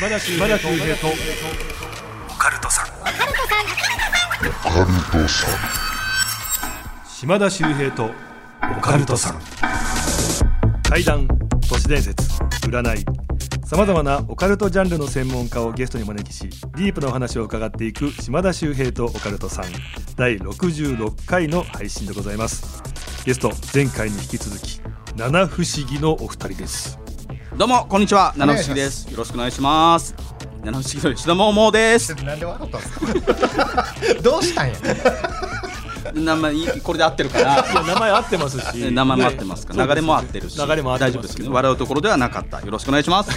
島田秀平と。オカルトさん。島田秀平と。オカルトさん。怪談。都市伝説。占い。さまざまなオカルトジャンルの専門家をゲストにお招きしディープなお話を伺っていく島田秀平とオカルトさん。第66回の配信でございます。ゲスト前回に引き続き七不思議のお二人ですどうもこんにちは。七不思議です。よろしくお願いします。七不思議の吉田桃です。なんで笑ったんですか？どうしたんや？名前これで合ってるかな？いや名前合ってますし。名前も合ってますか、ね流れも合ってるし。流れも大丈夫ですけど。笑うところではなかった。よろしくお願いします。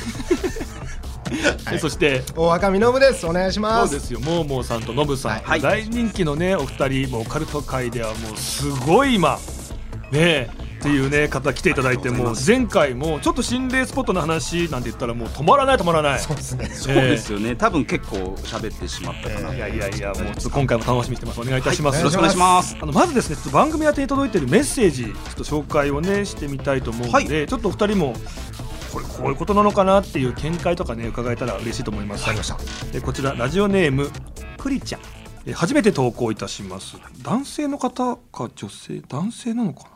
えそして。大若みのぶです。お願いします。そうですよ。モーモーさんとノブさん、はい。大人気のねお二人もうオカルト界ではもうすごい今。ねっていうね方来ていただいてもう前回もちょっと心霊スポットの話なんて言ったらもう止まらない止まらない。そうですね。そうですよね、多分結構喋ってしまったかな、いやいやいやもうちょっと今回も楽しみにしてます。お願いいたします、よろしくお願いします。あのまずですねちょっと番組宛てに届いているメッセージちょっと紹介をねしてみたいと思うので、ちょっとお二人もこれこういうことなのかなっていう見解とかね伺えたら嬉しいと思います。わかりました。えこちらラジオネームクリちゃん。え初めて投稿いたします。男性の方か女性男性なのかな？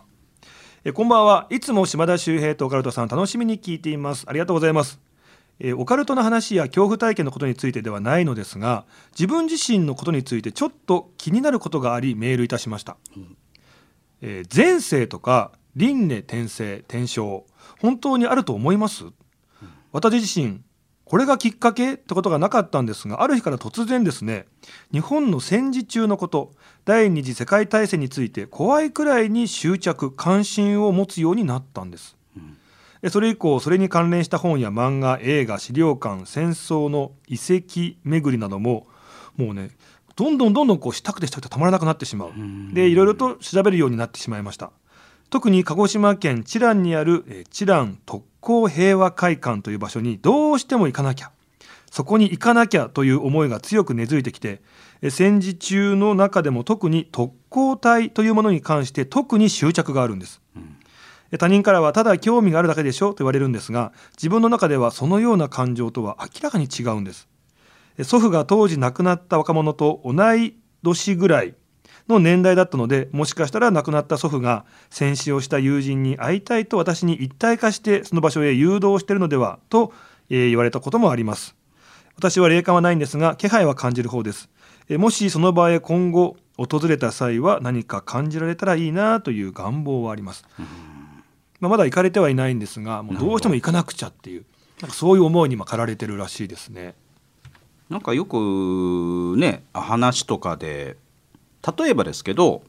えこんばんは。いつも島田秀平とオカルトさん楽しみに聞いています。ありがとうございます。えーオカルトの話や恐怖体験のことについてではないのですが自分自身のことについてちょっと気になることがありメールいたしました、えー前世とか輪廻転生転生本当にあると思います、私自身これがきっかけってことがなかったんですがある日から突然ですね日本の戦時中のこと第二次世界大戦について怖いくらいに執着関心を持つようになったんです。えそれ以降それに関連した本や漫画映画資料館戦争の遺跡巡りなどももうねどんどんどんどんこうしたくてしたくてたまらなくなってしまう。でいろいろと調べるようになってしまいました。特に鹿児島県知蘭にあるえー知蘭特攻平和会館という場所にどうしても行かなきゃ。そこに行かなきゃという思いが強く根付いてきてえ戦時中の中でも特に特攻隊というものに関して特に執着があるんです。え他人からはただ興味があるだけでしょと言われるんですが自分の中ではそのような感情とは明らかに違うんです。え祖父が当時亡くなった若者と同い年ぐらいの年代だったのでもしかしたら亡くなった祖父が戦死をした友人に会いたいと私に一体化してその場所へ誘導しているのではと、えー言われたこともあります。私は霊感はないんですが気配は感じる方です。えーもしその場へ今後訪れた際は何か感じられたらいいなという願望はあります、まあ、まだ行かれてはいないんですがもうどうしても行かなくちゃっていうなんかそういう思いに今駆られてるらしいですね。なんかよくね話とかで例えばですけど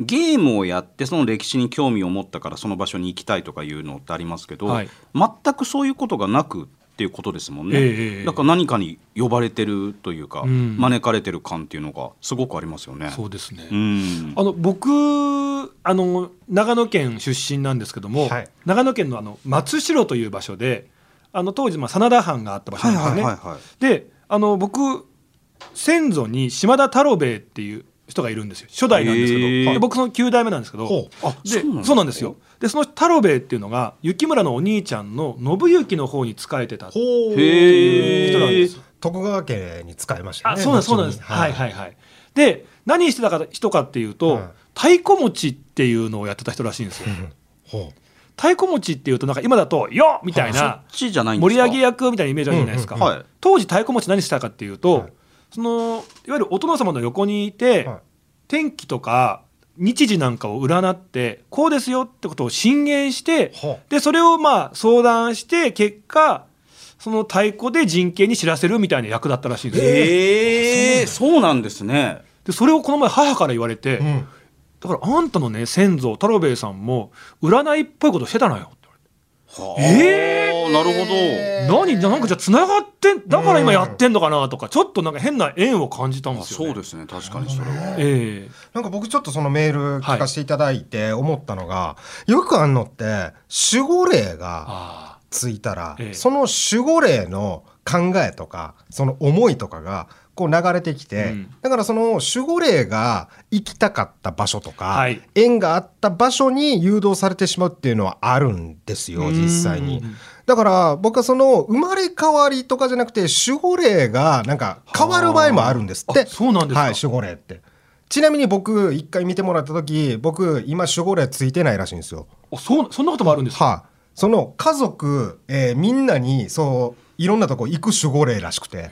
ゲームをやってその歴史に興味を持ったからその場所に行きたいとかいうのってありますけど、はい。全くそういうことがなくっていうことですもんね、ええええだから何かに呼ばれてるというか、うん。招かれてる感っていうのがすごくありますよね。そうですね、うん。あの僕あの長野県出身なんですけども、はい。長野県のあの松代という場所であの当時まあ真田藩があった場所なんですよね。はいはいはいはい。であの僕先祖に島田太郎兵衛っていう人がいるんですよ。初代なんですけど。で僕その9代目なんですけど。あでそうなんですか？そうなんですよ。でその太郎兵衛っていうのが雪村のお兄ちゃんの信行の方に仕えてたほうへ人なんですよ。徳川家に使いましたね。あそうなんですそうなんです。後に。はい。はいはいで何してたか人かっていうと、はい太鼓持ちっていうのをやってた人らしいんですよ。ほ太鼓持ちっていうとなんか今だと「よっ!」みたいな盛り上げ役みたいなイメージあるじゃないですか、当時太鼓持ち何したかっていうと、はいそのいわゆるお殿様の横にいて、はい。天気とか日時なんかを占ってこうですよってことを進言してほでそれをまあ相談して結果その太鼓で人権に知らせるみたいな役だったらしいんです。よ。へえそうなんですね。でそれをこの前母から言われて、う、うん、だからあんたのね先祖太郎兵衛さんも占いっぽいことしてたのよってはあ。えなるほど。え何？なんかじゃあつながってんだから今やってんのかなとかちょっとなんか変な縁を感じたんあですよ、ね。そうですね。確かにそれは。ええ。なんか僕ちょっとそのメール聞かせていただいて思ったのが、よくあんのって守護霊があ。ついたら、ええ。その守護霊の考えとかその思いとかがこう流れてきて、うん。だからその守護霊が行きたかった場所とか、はい。縁があった場所に誘導されてしまうっていうのはあるんですよ実際に。うん。だから僕はその生まれ変わりとかじゃなくて守護霊がなんか変わる場合もあるんですって。あそうなんですか？はい守護霊って。ちなみに僕一回見てもらった時僕今守護霊ついてないらしいんですよ。あそうそんなこともあるんですか？はい、その家族、えーみんなにそういろんなとこ行く守護霊らしくて。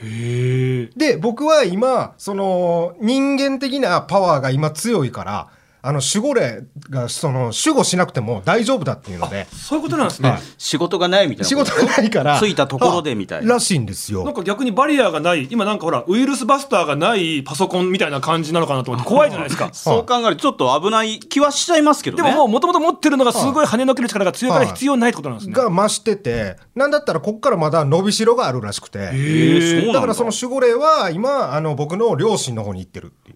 で僕は今その人間的なパワーが今強いからあの守護霊がその守護しなくても大丈夫だっていうので。そういうことなんですね、はい。仕事がないみたいな仕事がないから。ついたところでみたいな。あらしいんですよなんか逆にバリアがない。今なんかほらウイルスバスターがないパソコンみたいな感じなのかなと思って怖いじゃないですか。そう考えるとちょっと危ない気はしちゃいますけどね。でももともと持ってるのがすごい跳ねのける力が強いからはい必要ないってことなんですね、が増しててなんだったらこっからまだ伸びしろがあるらしくて。だ。からその守護霊は今あの僕の両親の方に行ってるって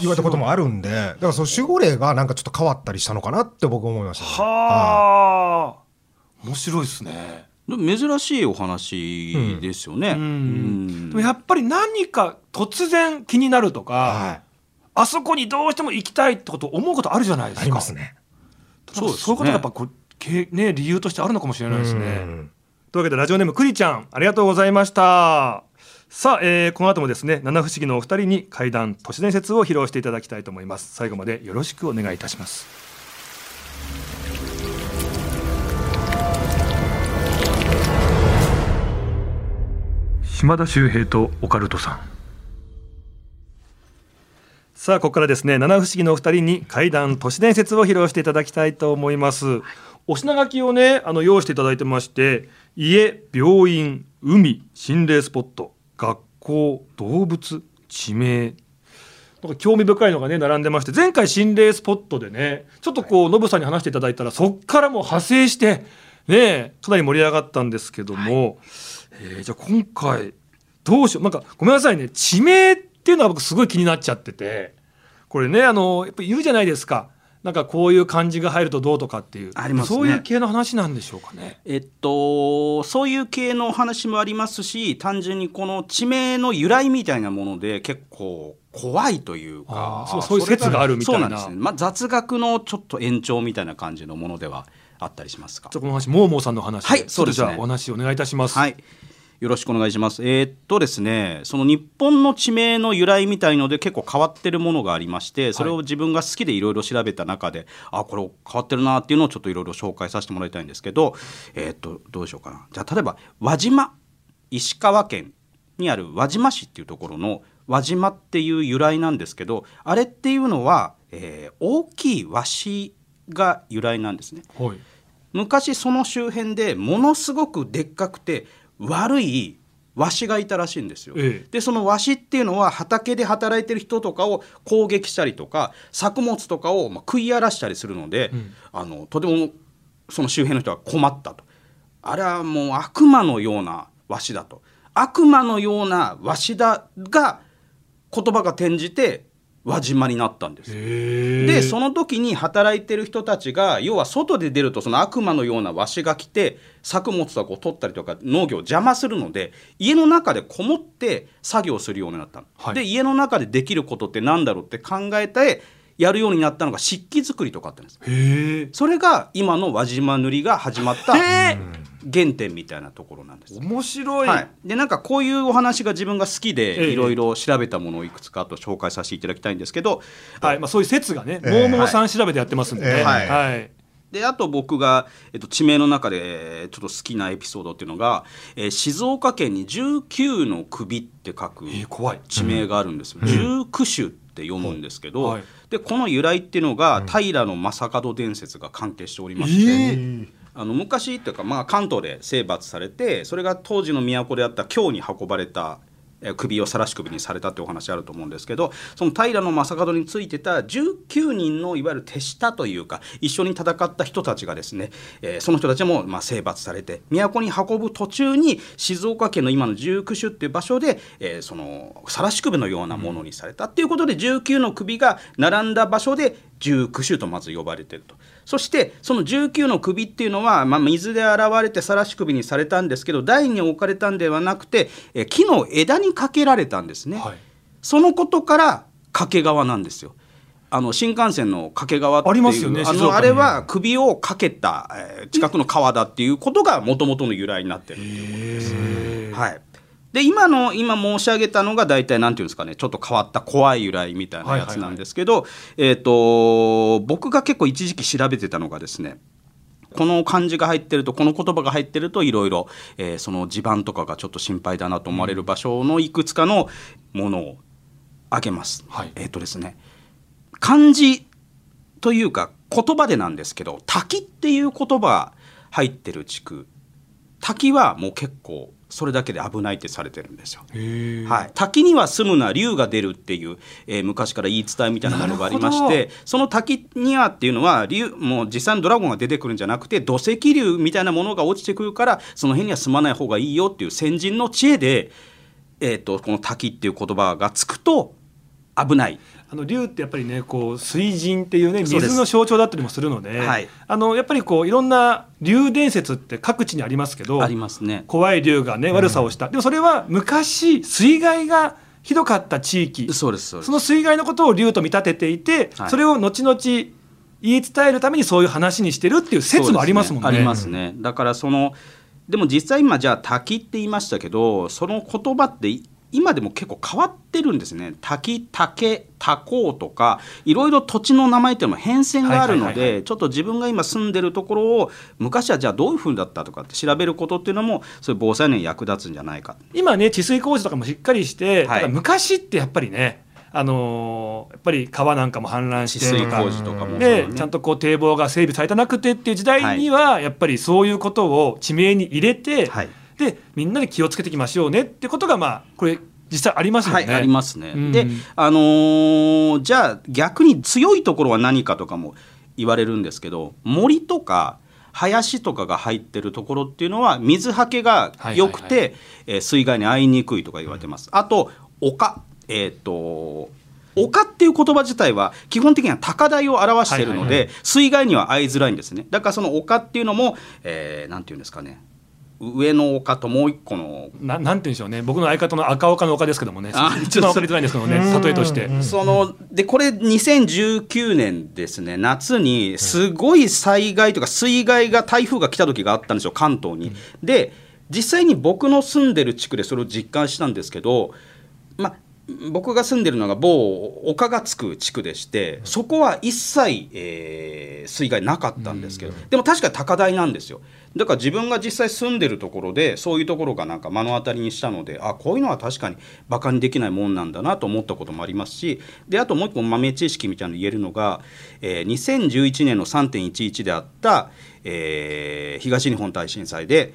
言われたこともあるんでだからその守護霊がなんかちょっと変わったりしたのかなって僕思いましたね、はあ。面白いですね。でも珍しいお話ですよね、うん。うん。でもやっぱり何か突然気になるとか、はい。あそこにどうしても行きたいってこと思うことあるじゃないですか。ありますね。そうそういうことがやっぱこうけね理由としてあるのかもしれないですね。うん。というわけでラジオネームくりちゃんありがとうございました。さあ、えーこの後もですね七不思議のお二人に怪談都市伝説を披露していただきたいと思います。最後までよろしくお願いいたします。島田秀平とオカルトさん。さあここからですね七不思議のお二人に怪談都市伝説を披露していただきたいと思います、お品書きをねあの用意していただいてまして家病院海心霊スポット学校動物地名。なんか興味深いのがね並んでまして前回心霊スポットでねちょっとこうノブさんに話していただいたらそっからもう派生してねかなり盛り上がったんですけども、えーじゃあ今回どうしようなんかごめんなさいね地名っていうのは僕すごい気になっちゃっててこれねあのやっぱ言うじゃないですかなんかこういう漢字が入るとどうとかっていうねそういう系の話なんでしょうかね。えっと、そういう系のお話もありますし単純にこの地名の由来みたいなもので結構怖いというかそうそういう説があるみたいなそうなんですね、まあ、雑学のちょっと延長みたいな感じのものではあったりしますか？じゃあこの話モーモーさんの話で、はいそうですねじゃあお話お願いいたします。はい。よろしくお願いします。えーっとですね、その日本の地名の由来みたいので結構変わってるものがありまして、それを自分が好きでいろいろ調べた中で、あ、これ変わってるなっていうのをちょっといろいろ紹介させてもらいたいんですけど、えーっと、どうでしょうかな。じゃあ例えば、輪島、石川県にある輪島市っていうところの輪島っていう由来なんですけど、あれっていうのは、えー大きい和紙が由来なんですね。はい昔その周辺でものすごくでっかくて悪いワシがいたらしいんですよ。ええでそのワシっていうのは畑で働いてる人とかを攻撃したりとか作物とかをまあ食い荒らしたりするので、んあのとてもその周辺の人は困ったと。あれはもう悪魔のようなワシだと。悪魔のようなワシだが言葉が転じて輪島になったんです。でその時に働いてる人たちが要は外で出るとその悪魔のようなワシが来て作物とかを取ったりとか農業を邪魔するので家の中でこもって作業するようになったの、はい。で家の中でできることってなんだろうって考えてやるようになったのが漆器作りとかあったんです。それが今の輪島塗りが始まったへ原点みたいなところなんです面白い、はい、でなんかこういうお話が自分が好きええ。でいろいろ調べたものをいくつかあと紹介させていただきたいんですけど、はい。まあ、そういう説がね、ええ。モーモーさん調べてやってますんではい。はい。であと僕が、えっと、地名の中でちょっと好きなエピソードっていうのが、えー静岡県に19の首って書く地名があるんですよ、十九種って読むんですけど、はい。でこの由来っていうのが平将門伝説が関係しておりまして、えーあの昔っていうか、まあ、関東で征伐されてそれが当時の都であった京に運ばれた首を晒し首にされたってお話あると思うんですけどその平将門についてた19人のいわゆる手下というか一緒に戦った人たちがですね、えーその人たちもまあ征伐されて都に運ぶ途中に静岡県の今の十九種っていう場所で、えーその晒し首のようなものにされたっていうことで19の首が並んだ場所で19首とまず呼ばれてると。そしてその19の首っていうのは、まあ、水で洗われて晒し首にされたんですけど台に置かれたんではなくてえ木の枝にかけられたんですね、はい。そのことから掛川なんですよ。あの新幹線の掛川っていうありますよねあのあれは首をかけた、えー近くの川だっていうことがもともとの由来になってるへー。はい。で今の今申し上げたのが大体なんていうんですかねちょっと変わった怖い由来みたいなやつなんですけど、えっ、と僕が結構一時期調べてたのがですねこの漢字が入ってるとこの言葉が入ってるといろいろえーその地盤とかがちょっと心配だなと思われる場所のいくつかのものを挙げます。はい。えっ、とですね漢字というか言葉でなんですけど滝っていう言葉が入ってる地区。滝はもう結構それだけで危ないってされてるんですよ。はい、滝には住むな竜が出るっていう、えー昔から言い伝えみたいなものがありましてその滝にはっていうのは竜もう実際のドラゴンが出てくるんじゃなくて土石流みたいなものが落ちてくるからその辺には住まない方がいいよっていう先人の知恵で、えー、とこの滝っていう言葉がつくと危ない。あの竜ってやっぱりねこう水神っていうね水の象徴だったりもするのではい。あのやっぱりこういろんな竜伝説って各地にありますけどありますね。怖い竜がね悪さをした、でもそれは昔水害がひどかった地域。そうですそうです。その水害のことを竜と見立てていて、はい。それを後々言い伝えるためにそういう話にしてるっていう説もありますもんね。そうでありますね。だからそのでも実際今じゃあ滝って言いましたけどその言葉ってい今でも結構変わってるんですね。滝竹多高とかいろいろ土地の名前っていうのも変遷があるのはいはいはいはでちょっと自分が今住んでるところを昔はじゃあどういうふうだったとかって調べることっていうのもそういう防災に役立つんじゃないか。今ね治水工事とかもしっかりして、はい。昔ってやっぱりねあのーやっぱり川なんかも氾濫して工事とかもね。ちゃんとこう堤防が整備されてなくてっていう時代には、やっぱりそういうことを地名に入れて、はいでみんなで気をつけていきましょうねってことがまあこれ実際ありますよね。はい、ありますね。うんで、あのーじゃあ逆に強いところは何かとかも言われるんですけど森とか林とかが入ってるところっていうのは水はけが良くて、えー水害に遭いにくいとか言われてます。あと丘えっ、と丘っていう言葉自体は基本的には高台を表しているので、水害には遭いづらいんですねだからその丘っていうのも、えーなんていうんですかね上の丘ともう一個の。ななんて言うんでしょうね。僕の相方の赤岡の丘ですけどもね。あ一番分かりづらいんですけどね。うん。例えとして。そのでこれ2019年ですね。夏にすごい災害とか水害が台風が来た時があったんですよ。関東に。で実際に僕の住んでる地区でそれを実感したんですけど、まあ、僕が住んでるのが某丘がつく地区でしてそこは一切、えー水害なかったんですけどでも確かに高台なんですよ。だから自分が実際住んでるところでそういうところがなんか目の当たりにしたのであこういうのは確かにバカにできないもんなんだなと思ったこともありますしであともう一個豆知識みたいなの言えるのが、えー2011年の3.11であった、えー東日本大震災で、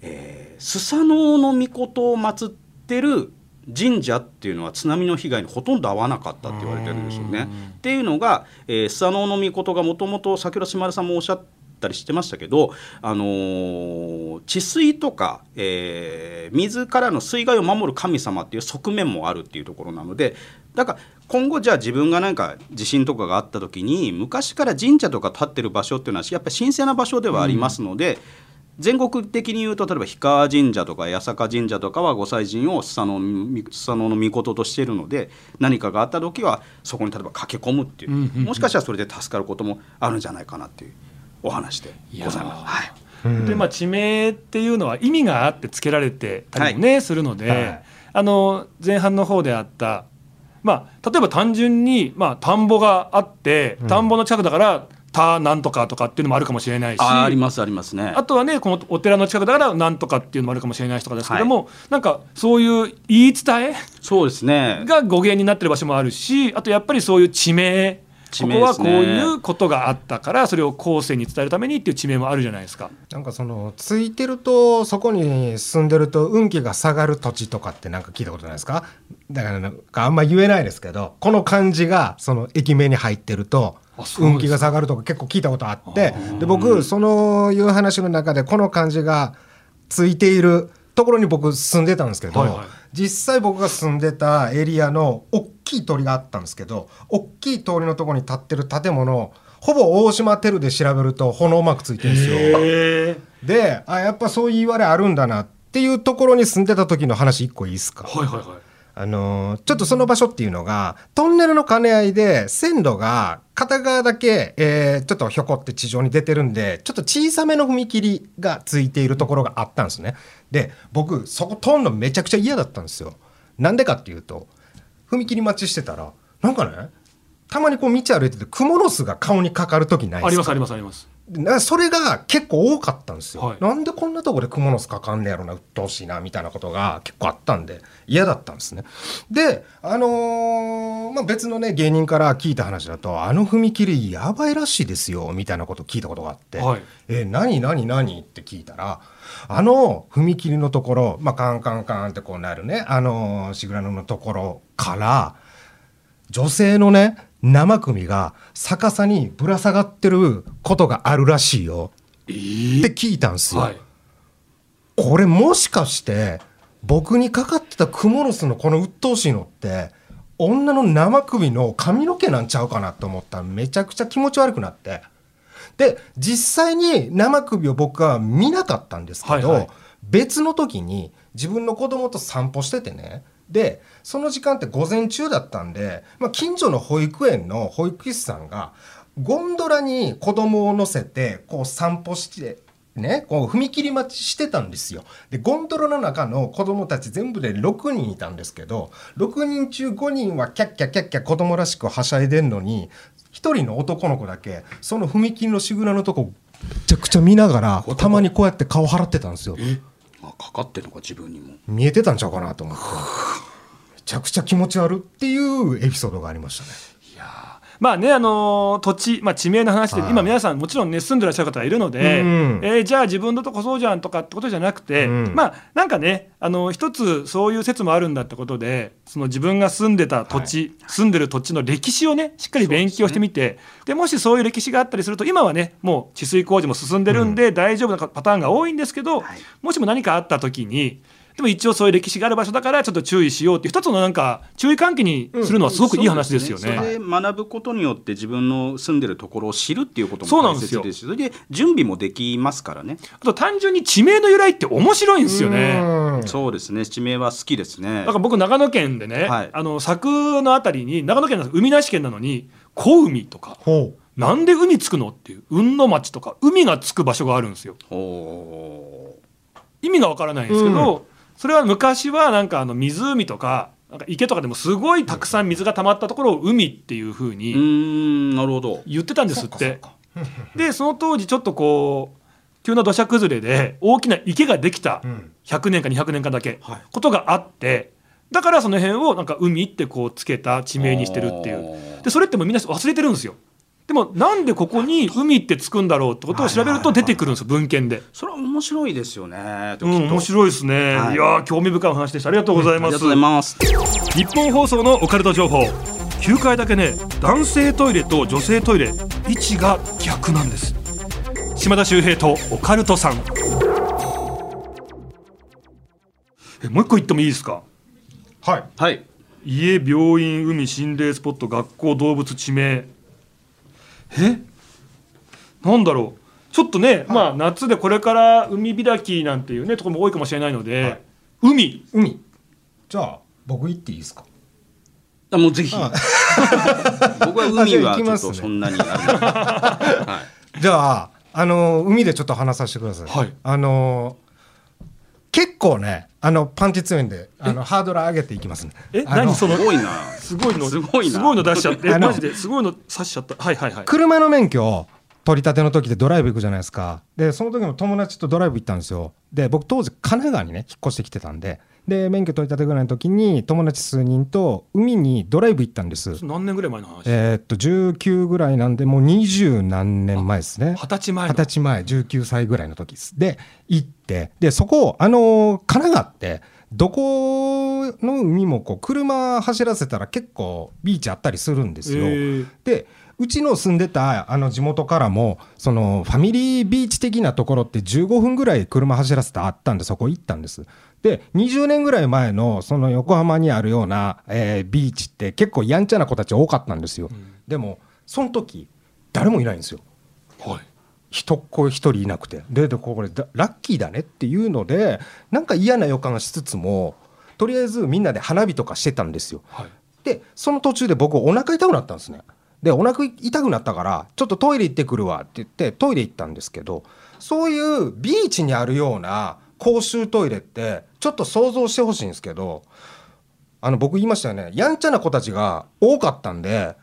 えースサノオノミコトを祀ってる神社っていうのは津波の被害にほとんど合わなかったって言われてるんですよね。っていうのが、えー、スサノオノミコトがもともと先ほど島田さんもおっしゃったりしてましたけど、あのー治水とか、えー水からの水害を守る神様っていう側面もあるっていうところなのでだから今後じゃあ自分がなんか地震とかがあった時に昔から神社とか立ってる場所っていうのはやっぱり神聖な場所ではありますので。全国的に言うと例えば氷川神社とか八坂神社とかは御祭神をスサノオノスサノオノミコトとしているので何かがあった時はそこに例えば駆け込むっていう,、もしかしたらそれで助かることもあるんじゃないかなっていうお話でございます。はい。でまあ、地名っていうのは意味があって付けられてたりもね、するので、はい。あの前半の方であった、まあ、例えば単純に、まあ、田んぼがあって田んぼの近くだから「田なんとか」とかっていうのもあるかもしれないしありますありますね。あとはねこのお寺の近くだからなんとかっていうのもあるかもしれないしとかですけども、なんかそういう言い伝えそうですね。が語源になってる場所もあるしあとやっぱりそういう地名地名ですねここはこういうことがあったからそれを後世に伝えるためにっていう地名もあるじゃないですか。なんかそのついてるとそこに住んでると運気が下がる土地とかってなんか聞いたことないですか？だからなんかあんま言えないですけどこの漢字がその駅名に入ってると運気が下がるとか結構聞いたことあってで僕そのいう話の中でこの漢字がついているところに僕住んでたんですけど、はいはい。実際僕が住んでたエリアの大きい通りがあったんですけど大きい通りのところに建ってる建物ほぼ大島テルで調べると炎マークついてるんですよ。であやっぱそういう言われあるんだなっていうところに住んでた時の話一個いいですか？はいはいはい。あのーちょっとその場所っていうのがトンネルの兼ね合いで線路が片側だけ、えーちょっとひょこって地上に出てるんでちょっと小さめの踏切がついているところがあったんですね。で僕そこ通るのめちゃくちゃ嫌だったんですよ。なんでかっていうと踏切待ちしてたらなんかねたまにこう道歩いててクモの巣が顔にかかる時ないですか？ありますありますあります。それが結構多かったんですよ、はい。なんでこんなとこでクモの巣かかんねやろな鬱陶しいなみたいなことが結構あったんで嫌だったんですね。であのーまあ、別のね芸人から聞いた話だとあの踏切やばいらしいですよみたいなこと聞いたことがあって「はい。え何何何?」って聞いたらあの踏切のところ、まあ、カンカンカンってこうなるねあのーシグナルのところから女性のね生首が逆さにぶら下がってることがあるらしいよ。えってー聞いたんですよ、はい。これもしかして僕にかかってたクモの巣のこの鬱陶しいのって女の生首の髪の毛なんちゃうかなと思ったらめちゃくちゃ気持ち悪くなって。で実際に生首を僕は見なかったんですけど、はいはい別の時に自分の子供と散歩しててね。でその時間って午前中だったんで、まあ、近所の保育園の保育士さんがゴンドラに子供を乗せてこう散歩してね、こう踏切待ちしてたんですよ。でゴンドラの中の子供たち全部で6人いたんですけど6人中5人はキャッキャキャッキャ子供らしくはしゃいでんのに1人の男の子だけその踏切のシグナルのとこめちゃくちゃ見ながらたまにこうやって顔払ってたんですよあかかってるのか自分にも。見えてたんちゃうかなと思って。めちゃくちゃ気持ち悪っていうエピソードがありましたね。まあねあのー土地、まあ、地名の話ではい。今皆さんもちろんね住んでらっしゃる方がいるので、うんえーじゃあ自分のとこそうじゃんとかってことじゃなくて、うん。まあなんかねあの一つそういう説もあるんだってことでその自分が住んでた土地、住んでる土地の歴史をねしっかり勉強してみてで,、もしそういう歴史があったりすると今はねもう治水工事も進んでるんで大丈夫なパターンが多いんですけど、もしも何かあった時にでも一応そういう歴史がある場所だからちょっと注意しようっていう一つのなんか注意喚起にするのはすごくいい話ですよね。そうそれで学ぶことによって自分の住んでるところを知るっていうことも大そうなんですよ。切ですしそれで準備もできますからね、あと単純に地名の由来って面白いんですよね。うん。そうですね。地名は好きですね。だから僕長野県でね、はい。あの佐久のあたりに長野県なんです海なし県なのに小海とかほう。なんで海つくのっていう雲の町とか海がつく場所があるんですよ。お意味がわからないんですけど、それは昔はなんかあの湖とかなんか池とかでもすごいたくさん水が溜まったところを海っていう風ーうーにんなるほど。言ってたんですって。でその当時ちょっとこう急な土砂崩れで大きな池ができたうん。100年か200年かだけはい。ことがあってだからその辺をなんか海ってこうつけた地名にしてるっていう。でそれってもうみんな忘れてるんですよでもなんでここに海ってつくんだろうってことを調べると出てくるんですよ文献で。それは面白いですよねうん、面白いですね、はい。い、やー興味深いお話でした。ありがとうございます、ありがとうございます。日本放送のオカルト情報9階だけね男性トイレと女性トイレ位置が逆なんです。島田秀平とオカルトさん。えもう一個言ってもいいですか？はい。はい。家病院海心霊スポット学校動物地名え？なんだろう。ちょっとね、まあ夏でこれから海開きなんていうねところも多いかもしれないので、はい。海。海。じゃあ僕行っていいですか？あもうぜひ。あ 僕は海はちょっとそんなに じゃああの海でちょっと話させてください、はい。あの結構ねあのパンチ強いんであのハードル上げていきますね。え？あの何？そのすごいな。すごいのすごいな。の出しちゃって。マジですごいの刺しちゃった。はいはいはい。車の免許を取り立ての時でドライブ行くじゃないですか。でその時も友達とドライブ行ったんですよ。で僕当時神奈川にね引っ越してきてたんでで免許取り立てぐらいの時に友達数人と海にドライブ行ったんです。何年ぐらい前の話？えーっと19ぐらいなんでもう二十何年前ですね。二十歳前の。二十歳前19歳ぐらいの時です。で行ってでそこあのー神奈川ってどこの海もこう車走らせたら結構ビーチあったりするんですよ。えー。でうちの住んでたあの地元からもそのファミリービーチ的なところって15分ぐらい車走らせてあったんでそこ行ったんですで20年ぐらい前のその横浜にあるような、えービーチって結構やんちゃな子たち多かったんですよ、でもその時誰もいないんですよ。はい。一っ子一人いなくて。ででこれだラッキーだねっていうのでなんか嫌な予感がしつつもとりあえずみんなで花火とかしてたんですよ。はい。でその途中で僕お腹痛くなったんですね。でお腹痛くなったからちょっとトイレ行ってくるわって言ってトイレ行ったんですけどそういうビーチにあるような公衆トイレってちょっと想像してほしいんですけどあの僕言いましたよね。やんちゃな子たちが多かったんで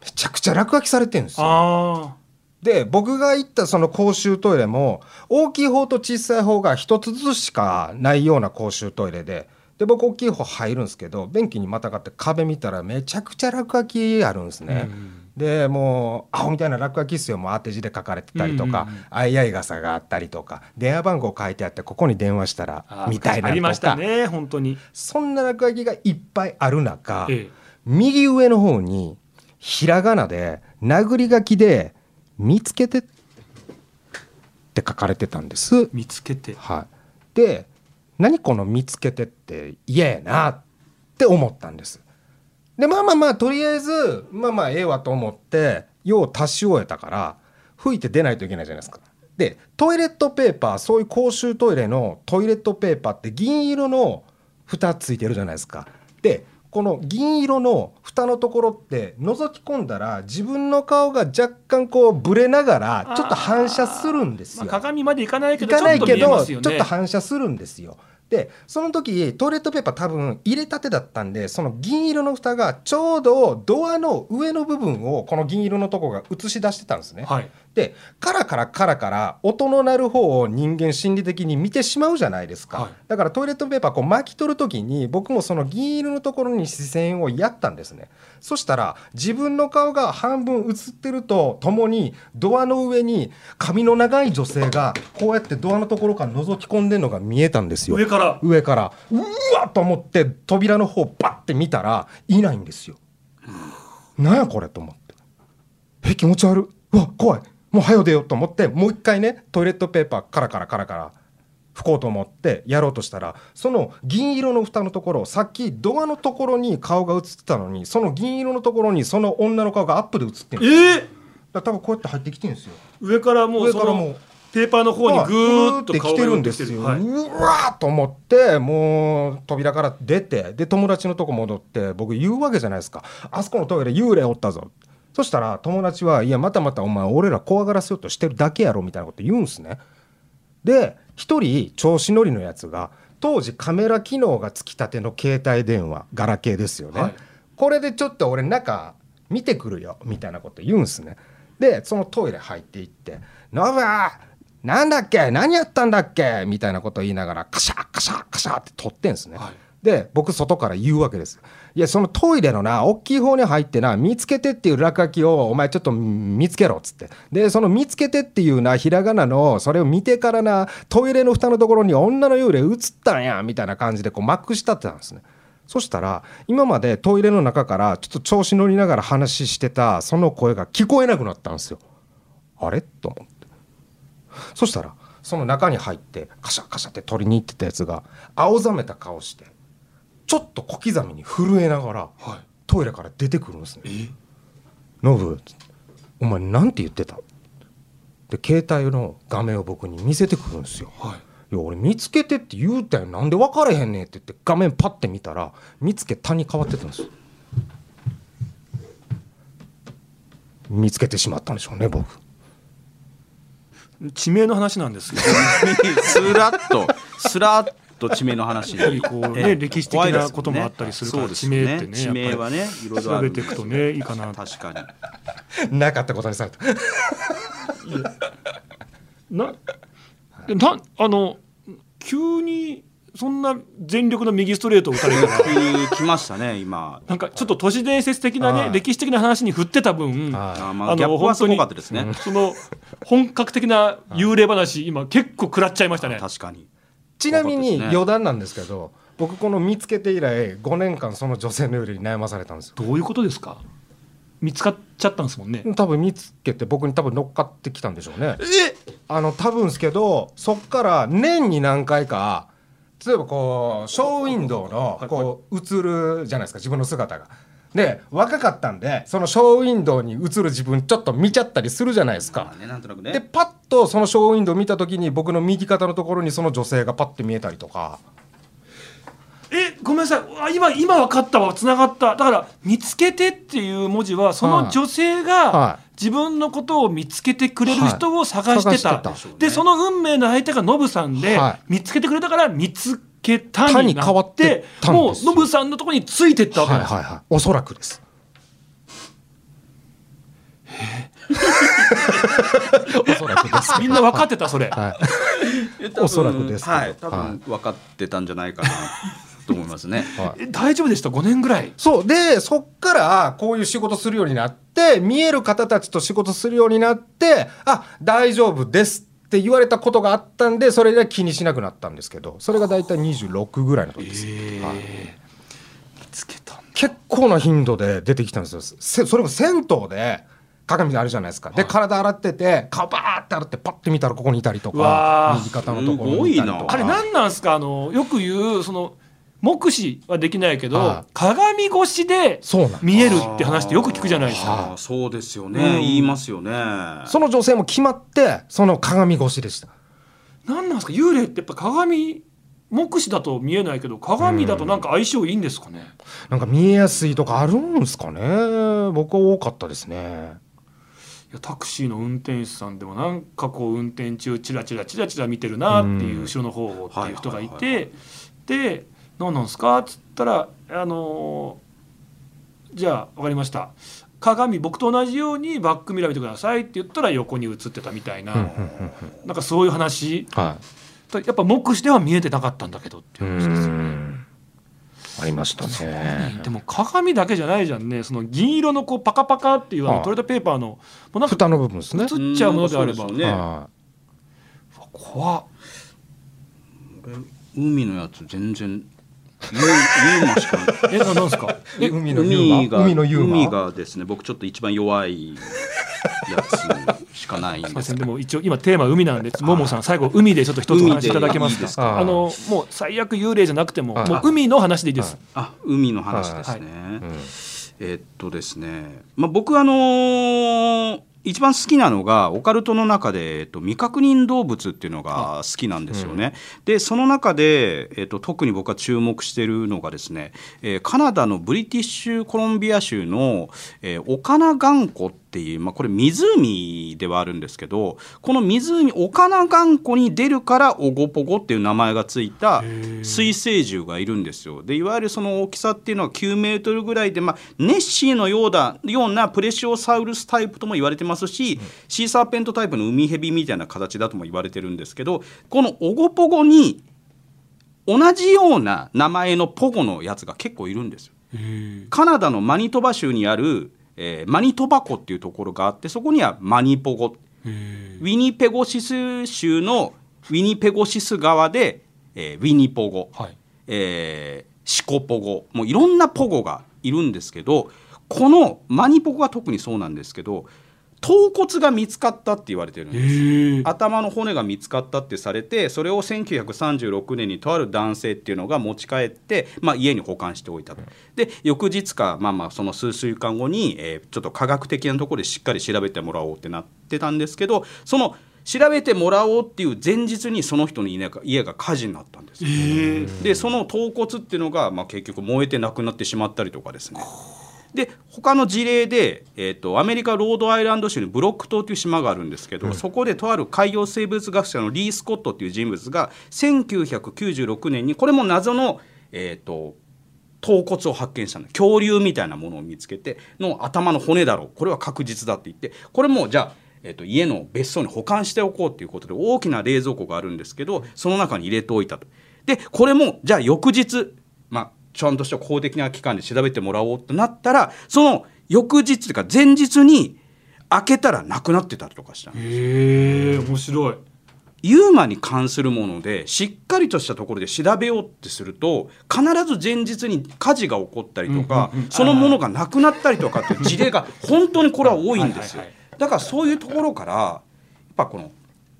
めちゃくちゃ落書きされてるんですよ。あで僕が行ったその公衆トイレも大きい方と小さい方が一つずつしかないような公衆トイレでで僕大きい方入るんですけど便器にまたがって壁見たらめちゃくちゃ落書きあるんですあ、ね。うんでもうアホみたいな落書きっすよ。もう当て字で書かれてたりとか、あいあい傘があったりとか電話番号書いてあってここに電話したらみたいなありましたね本当に、そんな落書きがいっぱいある中、ええ。右上の方にひらがなで殴り書きで「見つけて」って書かれてたんです。見つけて。はい、で何この「見つけて」って嫌やなって思ったんです。でまあまあまあとりあえずまあまあええわと思って用を足し終えたから吹いて出ないといけないじゃないですか。でトイレットペーパーそういう公衆トイレのトイレットペーパーって銀色の蓋ついてるじゃないですか。でこの銀色の蓋のところって覗き込んだら自分の顔が若干こうブレながらちょっと反射するんですまあ、よ。鏡までいかないけいどちょっと反射するんですよ。でその時トイレットペーパー多分入れたてだったんでその銀色の蓋がちょうどドアの上の部分をこの銀色のとこが映し出してたんですね。はいでカラカラカラカラ音の鳴る方を人間心理的に見てしまうじゃないですか、はい。だからトイレットペーパーこう巻き取る時に僕もその銀色のところに視線をやったんですね。そしたら自分の顔が半分映ってるとともにドアの上に髪の長い女性がこうやってドアのところから覗き込んでるのが見えたんですよ。上から。上から。うわっと思って扉の方バッて見たらいないんですよ。なんやこれと思って。え気持ち悪い。うわ怖いもう早出ようと思ってもう一回ねトイレットペーパーカラカラカラカラ拭こうと思ってやろうとしたらその銀色の蓋のところさっきドアのところに顔が映ってたのにその銀色のところにその女の顔がアップで映ってるんですよえだから多分こうやって入ってきてるんですよ。上からもう上からもうペーパーの方にぐーっと来てるんですよ。はい。うわーっと思ってもう扉から出てで友達のとこ戻って僕言うわけじゃないですか。あそこのトイレ幽霊おったぞそしたら友達は「いやまたまたお前俺ら怖がらせようとしてるだけやろ」みたいなこと言うんすね。で一人調子乗りのやつが当時カメラ機能がつきたての携帯電話ガラケーですよね、はい。これでちょっと俺中見てくるよみたいなこと言うんすね。でそのトイレ入っていって「ノブなんだっけ？何やったんだっけ?」みたいなこと言いながらカシャカシャカシャって撮ってんすね、はいで僕外から言うわけです。いやそのトイレのな大きい方に入ってな見つけてっていう落書きをお前ちょっと見つけろっつって。でその見つけてっていうなひらがなのそれを見てからなトイレの蓋のところに女の幽霊映ったんやみたいな感じでこうまくしたってたんですね。そしたら今までトイレの中からちょっと調子乗りながら話してたその声が聞こえなくなったんですよ。あれ？と思って。そしたらその中に入ってカシャカシャって取りに行ってたやつが青ざめた顔してちょっと小刻みに震えながらはい。トイレから出てくるんですね。え「ノブお前なんて言ってた?」で携帯の画面を僕に見せてくるんですよ。はい。いや俺見つけてって言うたよ。なんで分かれへんねんって言って画面パッて見たら見つけたに変わってたんですよ。見つけてしまったんでしょうね僕。地名の話なんですけど スラッとスラッと地名の話 こうねええ。歴史的なこともあったりするからそうですよね。地名ってね地名はねいろいろあ調べていくとねいいかな確かに。なかったことにされた。なでなあの急にそんな全力の右ストレートを打たれた来ましたね今。なんかちょっと都市伝説的なはい。ね歴史的な話に振ってた分はあまあギャップはすごかったですね。その本格的な幽霊話今結構食らっちゃいましたね。確かにちなみに余談なんですけど僕この見つけて以来5年間その女性の幽霊に悩まされたんですよ。どういうことですか？見つかっちゃったんですもんね。多分見つけて僕に多分乗っかってきたんでしょうね。え？あの多分ですけどそっから年に何回か例えばこうショーウィンドウのこう映るじゃないですか自分の姿が。で若かったんでそのショーウィンドウに映る自分ちょっと見ちゃったりするじゃないですか。まあ。ねなんとなくね。でパッとそのショーウィンドウ見た時に僕の右肩のところにその女性がパッて見えたりとか。えごめんなさい。あ今今分かったわ。つながった。だから「見つけて」っていう文字はその女性がは自分のことを見つけてくれる人を探してた,、はいでその運命の相手がノブさんで、はい。見つけてくれたから見つけた他に変わっててたんです。よもうノブさんのところについてったわけはいはいはい。おそらくです。おそらくです。みんな分かってたそれ、はい。おそらくですはい。多分分かってたんじゃないかなと思いますね。はい。え大丈夫でした？5年ぐらい。そう。でそっからこういう仕事するようになって見える方たちと仕事するようになってあ大丈夫ですって言われたことがあったんでそれで気にしなくなったんですけどそれが大体26ぐらいの時です、はい。見つけた結構な頻度で出てきたんですよ。せそれも銭湯で鏡あるじゃないですか。で体洗ってて顔バーって洗ってパッて見たらここにいたりとか右肩のところにいたりとか。あれ何なんですか？あのよく言うその目視はできないけど、はい。鏡越しで見えるって話ってよく聞くじゃないですか。そうですよね、うん。言いますよね。その女性も決まってその鏡越しでした。何なんですか？幽霊ってやっぱ鏡目視だと見えないけど鏡だとなんか相性いいんですかね？なんか見えやすいとかあるんですかね？僕は多かったですね。いやタクシーの運転手さんでもなんかこう運転中チラチラチラチラ見てるなっていう後ろの方をっていう人がいてで「何なんですか?」っつったら「あのーじゃあ分かりました。鏡僕と同じようにバックミラー見てください」って言ったら横に映ってたみたいな、うんうんうんなんかそういう話。はやっぱ目視では見えてなかったんだけどっていいう話ですよね。ん。ありましたね。でも鏡だけじゃないじゃんね。その銀色のこうパカパカっていうあのはい。トイレットペーパーのもうなんか蓋の部分ですね。映っちゃうものであれば。ね。は怖っ。海のやつ全然ユーマしかない。えななんですか？い海のユーマ海が海のユーマ海がですね僕ちょっと一番弱いやつしかないんすいませですけどん。でも一応今テーマ海なんでももさん最後海でちょっと一つお話しいただけますか？海でいいですか？あのもう最悪幽霊じゃなくてもはい。もう海の話でいいです、あ海の話ですね、はい。うんえっとですね、まあ、僕あのー一番好きなのがオカルトの中で、えっと、未確認動物っていうのが好きなんですよね。でその中で、えっと、特に僕が注目しているのがですね、えーカナダのブリティッシュコロンビア州の、えーオカナガンコっていう、まあ、これ湖ではあるんですけどこの湖オカナガンコに出るからオゴポゴっていう名前がついた水生獣がいるんですよ。でいわゆるその大きさっていうのは9メートルぐらいで、まあ、ネッシーのようだようなプレシオサウルスタイプとも言われてますし、シーサーペントタイプの海ヘビみたいな形だとも言われてるんですけどこのオゴポゴに同じような名前のポゴのやつが結構いるんですよ。カナダのマニトバ州にある、えーマニトバ湖っていうところがあってそこにはマニポゴ。ウィニペゴシス州のウィニペゴシス川で、えーウィニポゴ、はい。えーシコポゴ。もういろんなポゴがいるんですけどこのマニポゴは特にそうなんですけど頭骨が見つかったって言われてるんです。頭の骨が見つかったってされてそれを1936年にとある男性っていうのが持ち帰って、まあ、家に保管しておいたと。で翌日か、まあ、まあその数週間後に、えーちょっと科学的なところでしっかり調べてもらおうってなってたんですけどその調べてもらおうっていう前日にその人の家が火事になったんですでその頭骨っていうのが、まあ、結局燃えてなくなってしまったりとかですねで他の事例で、えー、とアメリカロードアイランド州にブロック島という島があるんですけど、そこでとある海洋生物学者のリー・スコットっていう人物が1996年にこれも謎の、えー、と頭骨を発見したの。恐竜みたいなものを見つけての頭の骨だろう。これは確実だって言ってこれもじゃあ、えー、と家の別荘に保管しておこうということで大きな冷蔵庫があるんですけどその中に入れておいたと。でこれもじゃあ翌日、まあ、ちゃんとした公的な機関で調べてもらおうとなったらその翌日というか前日に開けたらなくなってたりとかしたのへえ面白い。ユーマに関するものでしっかりとしたところで調べようってすると必ず前日に火事が起こったりとか、うんうんうん。そのものがなくなったりとかっていう事例が本当にこれは多いんですよ。はいはい。だからそういうところからやっぱこの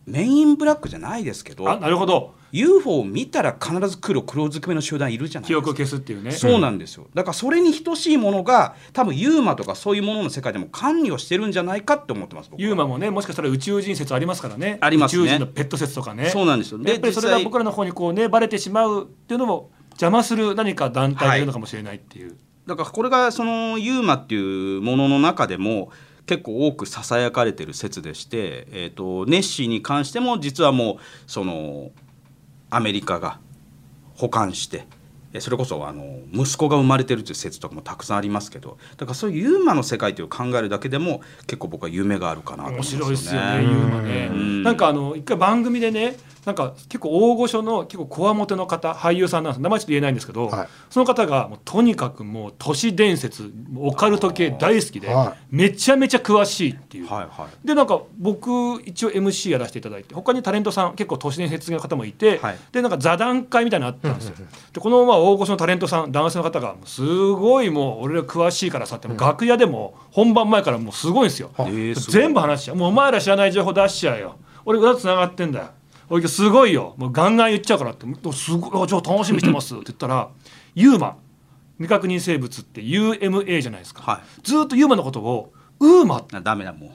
メインブラックじゃないですけどあなるほど UFO を見たら必ず黒黒ずくめの集団いるじゃないですか。記憶を消すっていうね。そうなんですよ。だからそれに等しいものが多分ユーマとかそういうものの世界でも関与してるんじゃないかって思ってますユーマもねもしかしたら宇宙人説ありますからね。ありますね。宇宙人のペット説とかね。そうなんですよ。でやっぱりそれが僕らの方にこうねバレてしまうっていうのも邪魔する何か団体がいるのかもしれないっていう、だからこれがそのユーマっていうものの中でも結構多くささやかれてる説でして、えー、とネッシーに関しても実はもうそのアメリカが保管してえそれこそあの息子が生まれてるという説とかもたくさんありますけどだからそういうユーマの世界という考えるだけでも結構僕は夢があるかなと思い面ます白いですよねね。ユーマねうんなんかあの一回番組でねなんか結構大御所の結構こわもての方俳優さんなんです。名前ちょっと言えないんですけど、はい。その方がもうとにかくもう都市伝説オカルト系大好きで、はめちゃめちゃ詳しいっていう、はいはい。でなんか僕一応 MC やらせていただいて他にタレントさん結構都市伝説の方もいて、はい。でなんか座談会みたいなのあったんですよ。でこのまあ大御所のタレントさん男性の方がすごいもう俺ら詳しいからさってもう楽屋でも本番前からもうすごいんですよ、全部話しちゃう。もうお前ら知らない情報出しちゃうよ。俺裏つながってんだよ俺すごいよ。もうガンガン言っちゃうからって。すごい。あじゃあ楽しみにしてます。って言ったらユーマ。未確認生物って UMA じゃないですか、はい。ずっとユーマのことをウーマ。ってあダメだもう。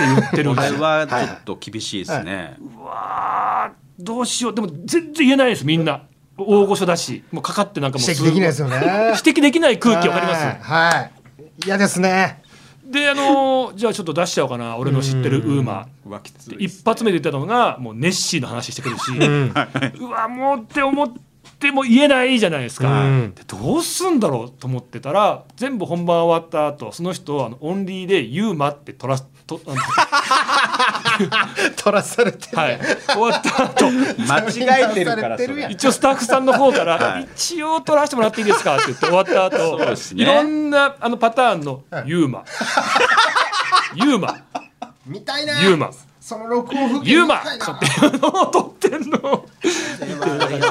言ってるこれんですよ。はちょっと厳しいですね、うわーどうしよう。でも全然言えないですみんな。大御所だし。もうかかってなんかもう指摘できないですよね。指摘できない空気わかります？はい。はい。嫌ですねであのーじゃあちょっと出しちゃおうかな。俺の知ってるウーマ。うわきついです一発目で言ったのがもうネッシーの話してくるし、うわもうって思っても言えないじゃないですか、うん。でどうすんだろうと思ってたら全部本番終わった後その人をあのオンリーで「ユーマ」って取らすとあの取らされてはい。終わった後間違えてるから一応スタッフさんの方から、はい。一応取らせてもらっていいですかって言って終わった後そうですね。いろんなあのパターンのユーマ、ユーマ。見たいな。ユーマ。その録音風景ユーマ。っていうのを撮ってんの。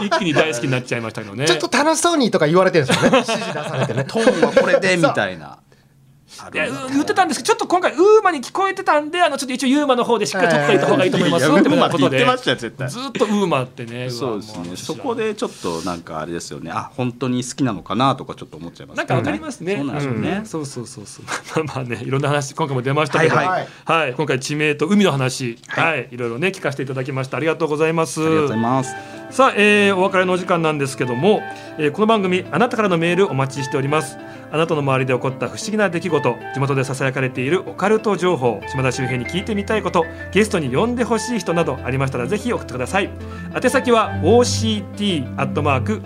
一気に大好きになっちゃいましたけどね。ちょっと楽しそうにとか言われてるんですよね。指示出されてね。トーンはこれで みたいな。いやう言ってたんですけどちょっと今回ウーマに聞こえてたんであのちょっと一応ユーマの方でしっかり撮っておいた方がいいと思いますよってことでいやウーマって言ってましたよ絶対ずっとウーマってねわそうですね。そこでちょっとなんかあれですよね。あ本当に好きなのかなとかちょっと思っちゃいます、なんかわかりますね。そうなんですよね。そうそうそうそう。まあまあね、いろんな話今回も出ましたけど、はいはいはい今回地名と海の話、は、はいいろいろね聞かせていただきました。ありがとうございます。ありがとうございます。さあ、えーお別れのお時間なんですけども、えーこの番組あなたからのメールお待ちしておりますあなたの周りで起こった不思議な出来事地元でささやかれているオカルト情報島田周平に聞いてみたいことゲストに呼んでほしい人などありましたらぜひ送ってください。宛先は OCT アットマーク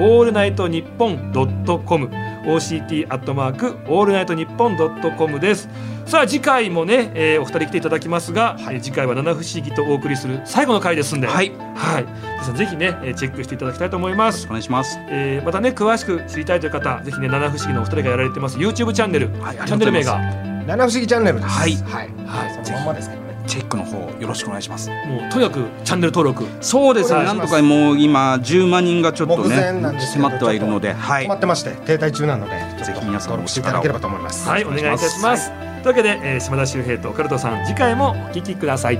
オールナイトニッポンドットコム。OCT アットマークオールナイトニッポンドットコムです。さあ次回もね、えーお二人来ていただきますが、えー次回はナナフシギとお送りする最後の回ですんで。ははい。はい、皆さんぜひね、えーチェックしていただきたいと思います。お願いします。えーまたね詳しく知りたいという方、ぜひねナナフシギのお二人がやられてます YouTube チャンネル、はいチャンネル名が。七不思議チャンネルです。はい。はい、はい。そのまんまですけどねチェックの方よろしくお願いします。もうとにかくチャンネル登録、そうですね。なんとかもう今10万人がちょっとね迫ってはいるので、はい止ま。ってまして停滞中なのでぜひ皆さん登録していただければと思いますはいお願いいたします。というわけで、えー島田秀平とオカルトさん次回もお聞きください。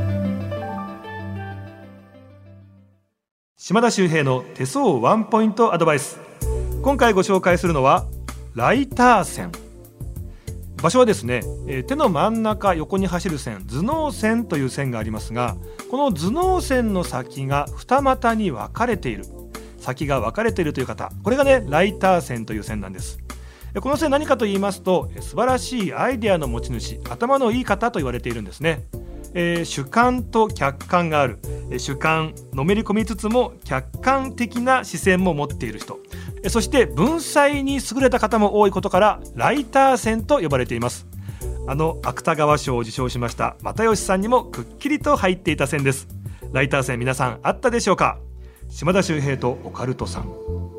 島田秀平の手相ワンポイントアドバイス。今回ご紹介するのはライター線。場所はですね、えー手の真ん中横に走る線頭脳線という線がありますがこの頭脳線の先が二股に分かれている。先が分かれているという方これがねライター線という線なんです。この線何かと言いますとえ素晴らしいアイデアの持ち主頭のいい方と言われているんですね、えー主観と客観がある。えー主観のめり込みつつも客観的な視線も持っている人。えそして文才に優れた方も多いことからライター線と呼ばれています。あの芥川賞を受賞しました又吉さんにもくっきりと入っていた線です。ライター線皆さんあったでしょうか？島田秀平とオカルトさん。